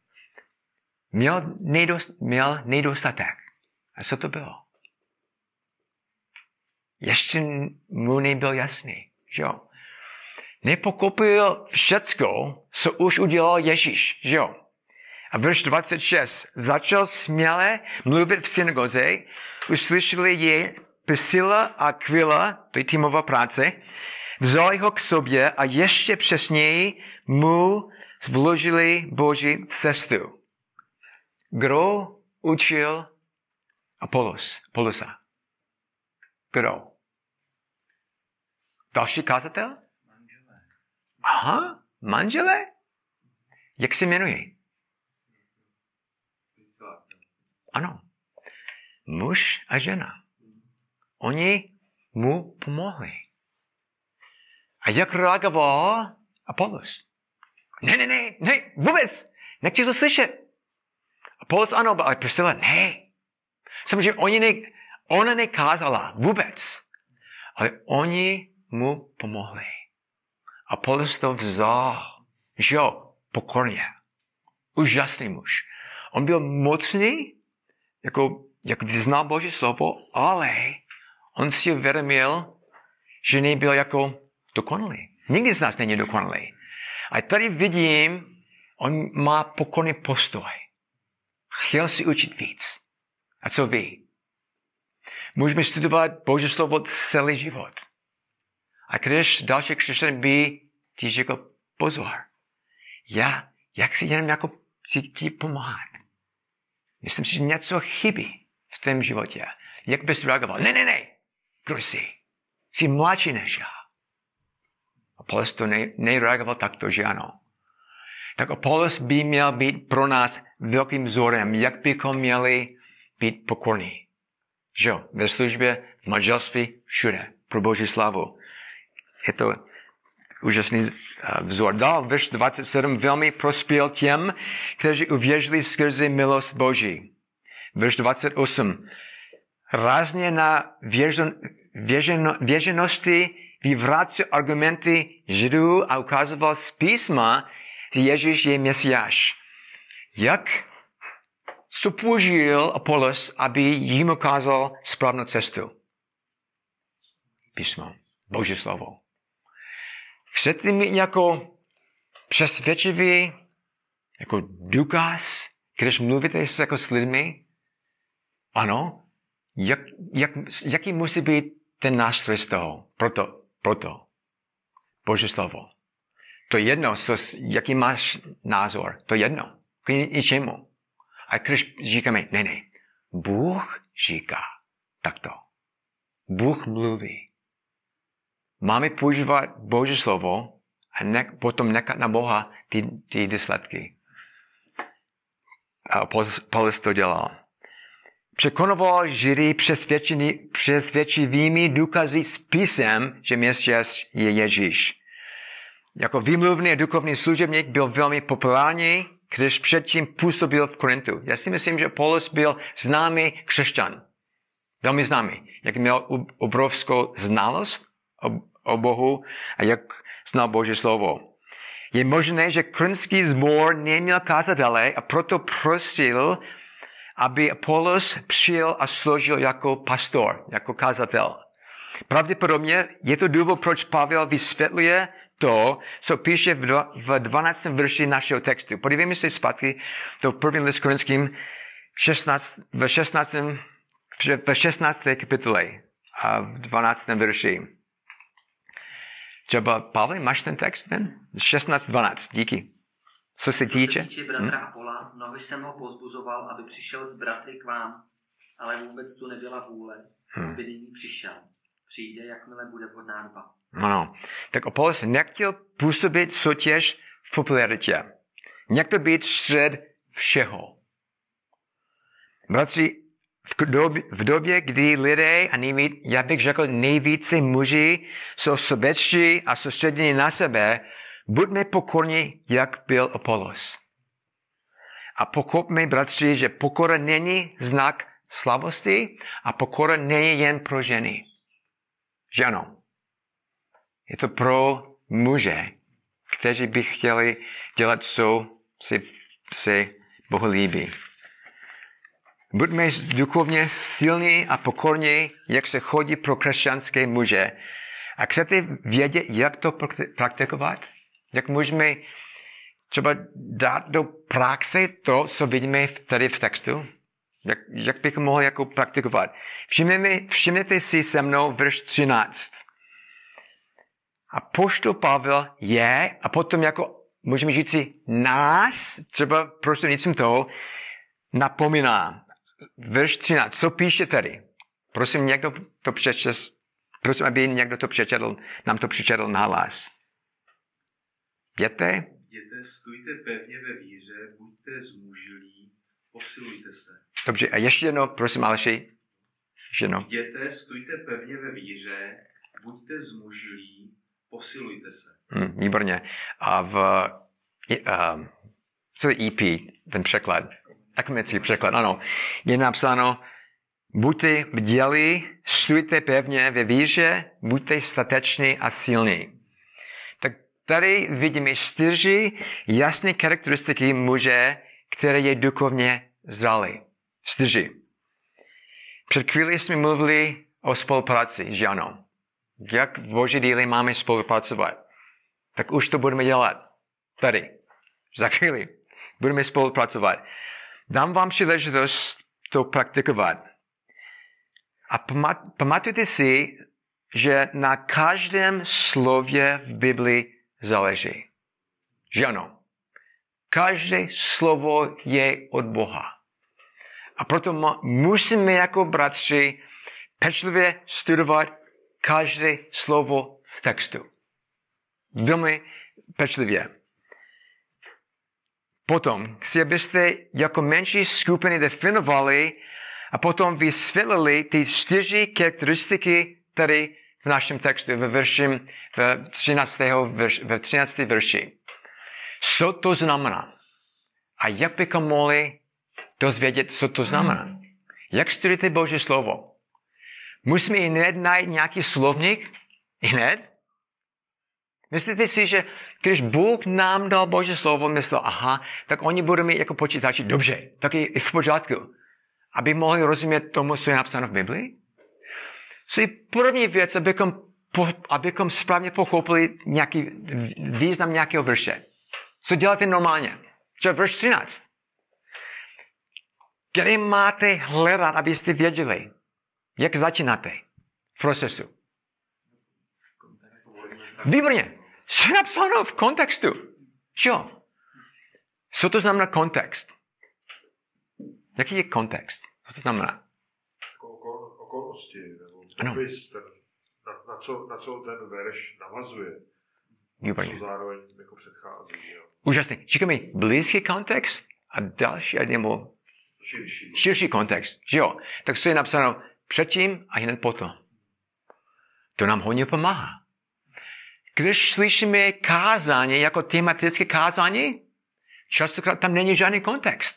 Měl, nedost, měl nedostatek. A co to bylo? Ještě mu nebyl jasný, že jo? Nepokopil všecko, co už udělal Ježíš, že jo? A verš 26. Začal směle mluvit v synagoze, uslyšeli je Priscila a Kvila, to je týmová práce, vzali ho k sobě a ještě přesněji mu vložili Boží cestu. Kdo učil Apolos, Apolosa? Kdo? Další kazatel? Aha, manželé? Jak se jmenují? Ano. Muž a žena. Oni mu pomohli. A jak reagoval Apolos? Ne, ne, ne, ne, vůbec, nechci to slyšet. Apolos ano, ale Priscila ne. Samozřejmě oni ne, ona nekázala vůbec, ale oni mu pomohli. Apolos to vzal, že jo, pokorně. Úžasný muž. On byl mocný, jako, jak znal Boží slovo, ale on si uvědomil, že nebyl jako dokonalý. Nikdy z nás není dokonalý. A tady vidím, on má pokorný postoj. Chtěl si učit víc. A co vy? Můžeme studovat Boží slovo celý život. A když další křesťan by ti řekl, pozor, já, jak si jenom jako si ti pomáhat. Myslím si, že něco chybí v tvém životě. Jak bys reagoval? Ne, ne, ne. Kdo jsi? Mladší než já. Apollos to ne, nereagoval takto, že ano. Tak Apollos by měl být pro nás velkým vzorem, jak bychom měli být pokorní. Že jo? Ve službě, v manželství, všude. Pro Boží slavu. Je to úžasný vzor. Dál, verš 27, velmi prospěl těm, kteří uvěřili skrze milost Boží. Verš 28. Rázně na věžen, věženo, věženosti vyvracel argumenty Židů a ukazoval z písma, že Ježíš je Mesiáš. Jak co použil Apolos, aby jim ukázal správnou cestu? Písmo, Boží slovo. Chcete mít jako přesvědčivý jako důkaz, když mluvíte se jako s lidmi? Ano. Jak, jak, jaký musí být ten nástroj z toho? Proto, proto. Boží slovo. To jedno, co, jaký máš názor. To jedno. K ničemu. A když říkáme, ne, ne, Bůh říká takto. Bůh mluví. Máme používat Boží slovo a ne, potom nekat na Boha ty, ty důsledky. A Paulus to dělal. Překonoval Židy přesvědčivými důkazy s písem, že Mesias je Ježíš. Jako výmluvný a duchovní služebník byl velmi populární, když předtím působil v Korintu. Já si myslím, že Paulus byl známý křesťan. Velmi známý. Jak měl obrovskou znalost o Bohu a jak znal Boží slovo. Je možné, že krynský zbor neměl kazatele a proto prosil, aby Apollos přijel a složil jako pastor, jako kazatel. Pravděpodobně je to důvod, proč Pavel vysvětluje to, co píše v 12. verši našeho textu. Podívejme se zpátky do první list korinským 16, v 16. v 16. kapitole a v 12. verši. Třeba, Pavel, máš ten text ten? 16.12, díky. Co se týče? Co se týče bratra hmm? Apola, mnoho jsem ho pozbuzoval, aby přišel z bratry k vám, ale vůbec tu nebyla vůle, hmm. aby nyní přišel. přijde, jakmile bude vhodná doba. Ano. Tak Apolos nechtěl působit soutěž v popularitě. Nechtěl být střed všeho. Bratři, v době, v době, kdy lidé, a nejvíc, já bych řekl nejvíce muži, jsou sobečtí a soustředěni na sebe, buďme pokorní, jak byl Apolos. A pochopme, bratři, že pokora není znak slabosti a pokora není jen pro ženy. Že ano? Je to pro muže, kteří by chtěli dělat, co si, si Bohu líbí. Buďme duchovně silní a pokorní, jak se chodí pro křesťanské muže. A chcete vědět, jak to praktikovat? Jak můžeme třeba dát do praxe to, co vidíme tady v textu? Jak, jak bychom mohli jako praktikovat? Všimněte, všimněte si se mnou verš 13. A poštol Pavel je, a potom jako můžeme říct si nás, třeba prostřednictvím toho, napomíná. Verš 13, co píše tady? Prosím, někdo to přečet, prosím, aby někdo to přečetl, nám to přečetl na hlas. Jděte? Jděte, stůjte pevně ve víře, buďte zmužilí, posilujte se. Dobře, a ještě jedno, prosím, Aleši. Ještě jedno. Jděte, stůjte pevně ve víře, buďte zmužilí, posilujte se. Hmm, výborně. A v uh, co je EP, ten překlad, akademický překlad, ano, je napsáno, buďte bdělí, stůjte pevně ve víře, buďte stateční a silní. Tak tady vidíme čtyři jasné charakteristiky muže, které je duchovně zralý. Čtyři. Před chvíli jsme mluvili o spolupráci, že ano. Jak v boží díle máme spolupracovat? Tak už to budeme dělat. Tady. Za chvíli. Budeme spolupracovat. Dám vám příležitost to praktikovat. A pamatujte si, že na každém slově v Biblii záleží. Že ano. Každé slovo je od Boha. A proto musíme jako bratři pečlivě studovat každé slovo v textu. Velmi pečlivě. Potom chci, abyste jako menší skupiny definovali a potom vysvětlili ty čtyři charakteristiky tady v našem textu, ve, verši, v 13. Verš, ve 13. verši. Co to znamená? A jak bychom mohli dozvědět, co to znamená? Jak studujete Boží slovo? Musíme i hned najít nějaký slovník? I hned? Myslíte si, že když Bůh nám dal Boží slovo, myslel, aha, tak oni budou mít jako počítači, dobře, tak je v pořádku. Aby mohli rozumět tomu, co je napsáno v Biblii? Co je první věc, abychom, abychom správně pochopili nějaký význam nějakého verše. Co děláte normálně? Třeba verš 13. Kde máte hledat, abyste věděli? Jak začínáte v procesu? Výborně. Co je napsáno v kontextu? Jo. Co to znamená kontext? Jaký je kontext? Co to znamená? Jako okol, okolnosti, nebo popis, ten, na, na, co, na co ten verš navazuje. Výborně. Co zároveň jako předchází. Jo. Úžasný. Říkáme blízký kontext a další, nebo Širší. širší kontext. Že jo? Tak co je napsáno předtím a hned potom. To nám hodně pomáhá. Když slyšíme kázání jako tematické kázání, častokrát tam není žádný kontext.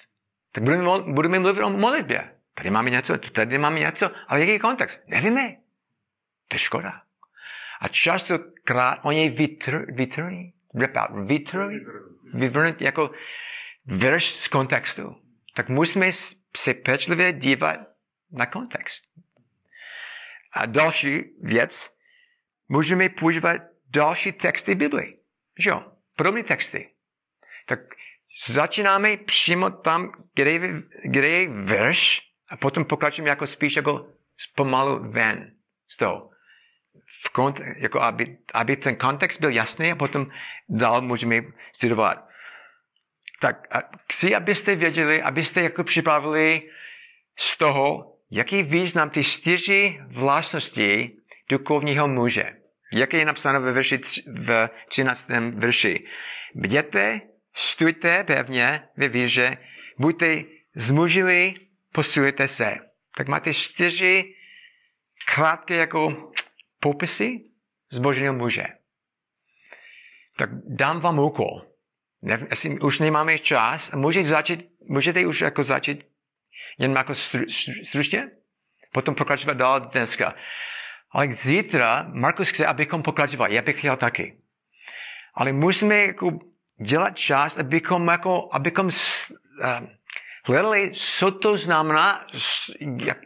Tak budeme, budeme mluvit o modlitbě. Tady máme něco, tady máme něco, ale jaký je kontext? Nevíme. To je škoda. A častokrát oni vytr, vytrní, vyvrnout jako verš z kontextu. Tak musíme se pečlivě dívat na kontext. A další věc, můžeme používat další texty Bibli. Že jo? Podobné texty. Tak začínáme přímo tam, kde je, kde je verš a potom pokračujeme jako spíš jako pomalu ven z toho. V kont, jako aby, aby ten kontext byl jasný a potom dál můžeme studovat. Tak a chci, abyste věděli, abyste jako připravili z toho, jaký význam ty čtyři vlastnosti duchovního muže. Jak je napsáno ve, verši, v 13. verši. Bděte, stůjte pevně ve víře, buďte zmužili, posilujte se. Tak máte čtyři krátké jako popisy zbožného muže. Tak dám vám úkol. Ne, asi už nemáme čas můžete, začít, můžete už jako začít jen jako stru, stru- stručně, potom pokračovat dál dneska. Ale zítra Markus chce, abychom pokračovali. Já bych chtěl taky. Ale musíme jako dělat čas, abychom, jako, abychom uh, hledali, co to znamená, jak,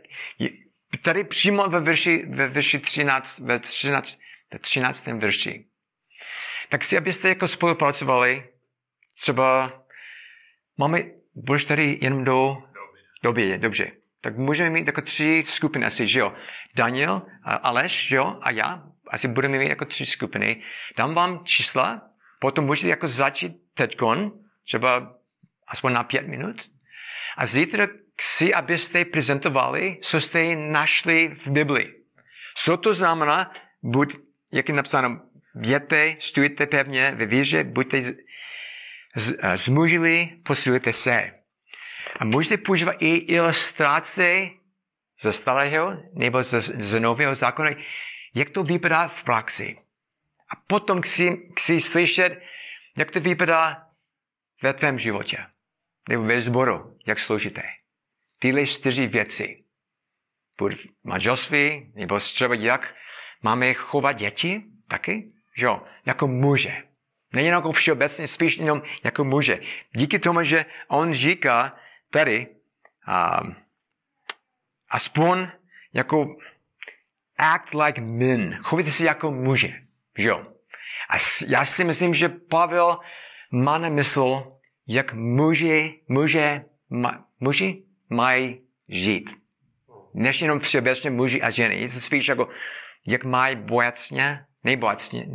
tady přímo ve verši, ve verši 13, ve 13, ve 13. verši. Tak si, abyste jako spolupracovali, třeba máme, budeš tady jenom do, do obědě, dobře. Tak můžeme mít jako tři skupiny asi, že jo. Daniel, Aleš, že jo, a já, asi budeme mít jako tři skupiny. Dám vám čísla, potom můžete jako začít teďkon, třeba aspoň na pět minut. A zítra chci, abyste prezentovali, co jste našli v Biblii. Co to znamená, buď, jak je napsáno, běte, stůjte pevně ve víře, buďte zmužili, posilujte se. A můžete používat i ilustrace ze starého nebo ze, ze nového zákona, jak to vypadá v praxi. A potom chci, chci slyšet, jak to vypadá ve tvém životě. Nebo ve sboru, jak složité. Tyhle čtyři věci. Buď v manželství, nebo třeba jak máme chovat děti, taky, že jo, jako muže. Nejen jako všeobecně, spíš jenom jako muže. Díky tomu, že on říká tady, um, aspoň jako act like men. Chovejte se jako muže. Že jo? A já si myslím, že Pavel má na mysl, jak muži, muže, ma, muži mají žít. Než jenom všeobecně muži a ženy. Je to spíš jako, jak mají bojacně, nebojacně,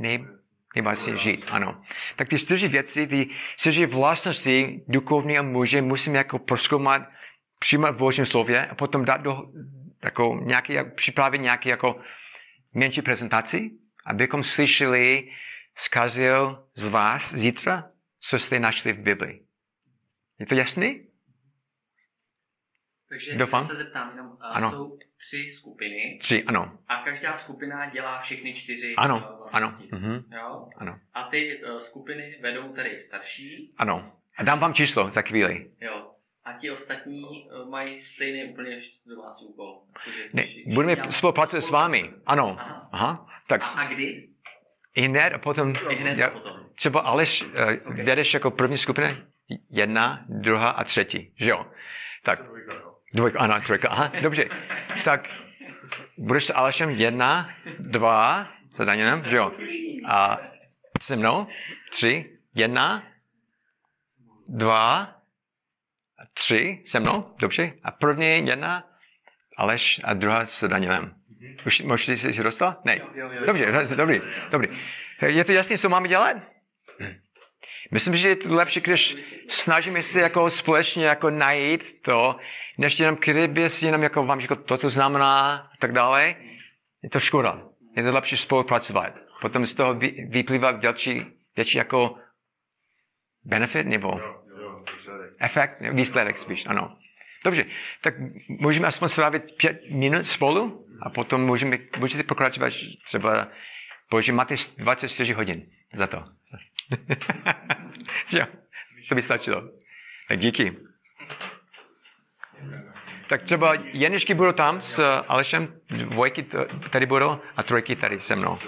ne, nebojacně žít. Ano. Tak ty čtyři věci, ty čtyři vlastnosti duchovního muže musíme jako proskoumat přímo v Božím slově a potom dát do, jako nějaký, jak- připravit nějaký jako menší prezentaci, abychom slyšeli z každého z vás zítra, co jste našli v Biblii. Je to jasný? Takže Doufám. já se zeptám jenom, a Ano. jsou tři skupiny Tři, ano. a každá skupina dělá všechny čtyři Ano, ano. vlastnosti. Mhm. Jo? Ano. A ty uh, skupiny vedou tady starší, Ano. A dám vám číslo za chvíli. jo. A ti ostatní uh, mají stejný úplně domácí úkol. Ne, vši- budeme spolupracovat s vámi. Ano. Aha. Aha. Tak A, a kdy? i hned a potom I hned já- potom. třeba Aleš, uh, vedeš jako první skupina? Jedna, druhá a třetí. Že jo? Tak. Dvojka, ano, trojka. Aha, dobře. Tak budeš s Alešem jedna, dva, s Danielem, že jo? A se mnou tři, jedna, dva, tři se mnou, dobře? A první jedna, Aleš a druhá s Danielem. Už možná jsi si dostal? Ne. Dobře, dobrý, dobrý. Je to jasné, co máme dělat? Myslím, že je to lepší, když snažíme se jako společně jako najít to, než jenom kdyby si jenom jako vám řekl, to to znamená a tak dále. Je to škoda. Je to lepší spolupracovat. Potom z toho vy- vyplývá větší, větší jako benefit nebo efekt, výsledek spíš, ano. Dobře, tak můžeme aspoň strávit pět minut spolu a potom můžeme, můžete pokračovat třeba, bože, máte 24 hodin za to. (laughs) jo, to by stačilo. Tak díky. Tak třeba jedničky budou tam s Alešem, dvojky tady budou a trojky tady se mnou.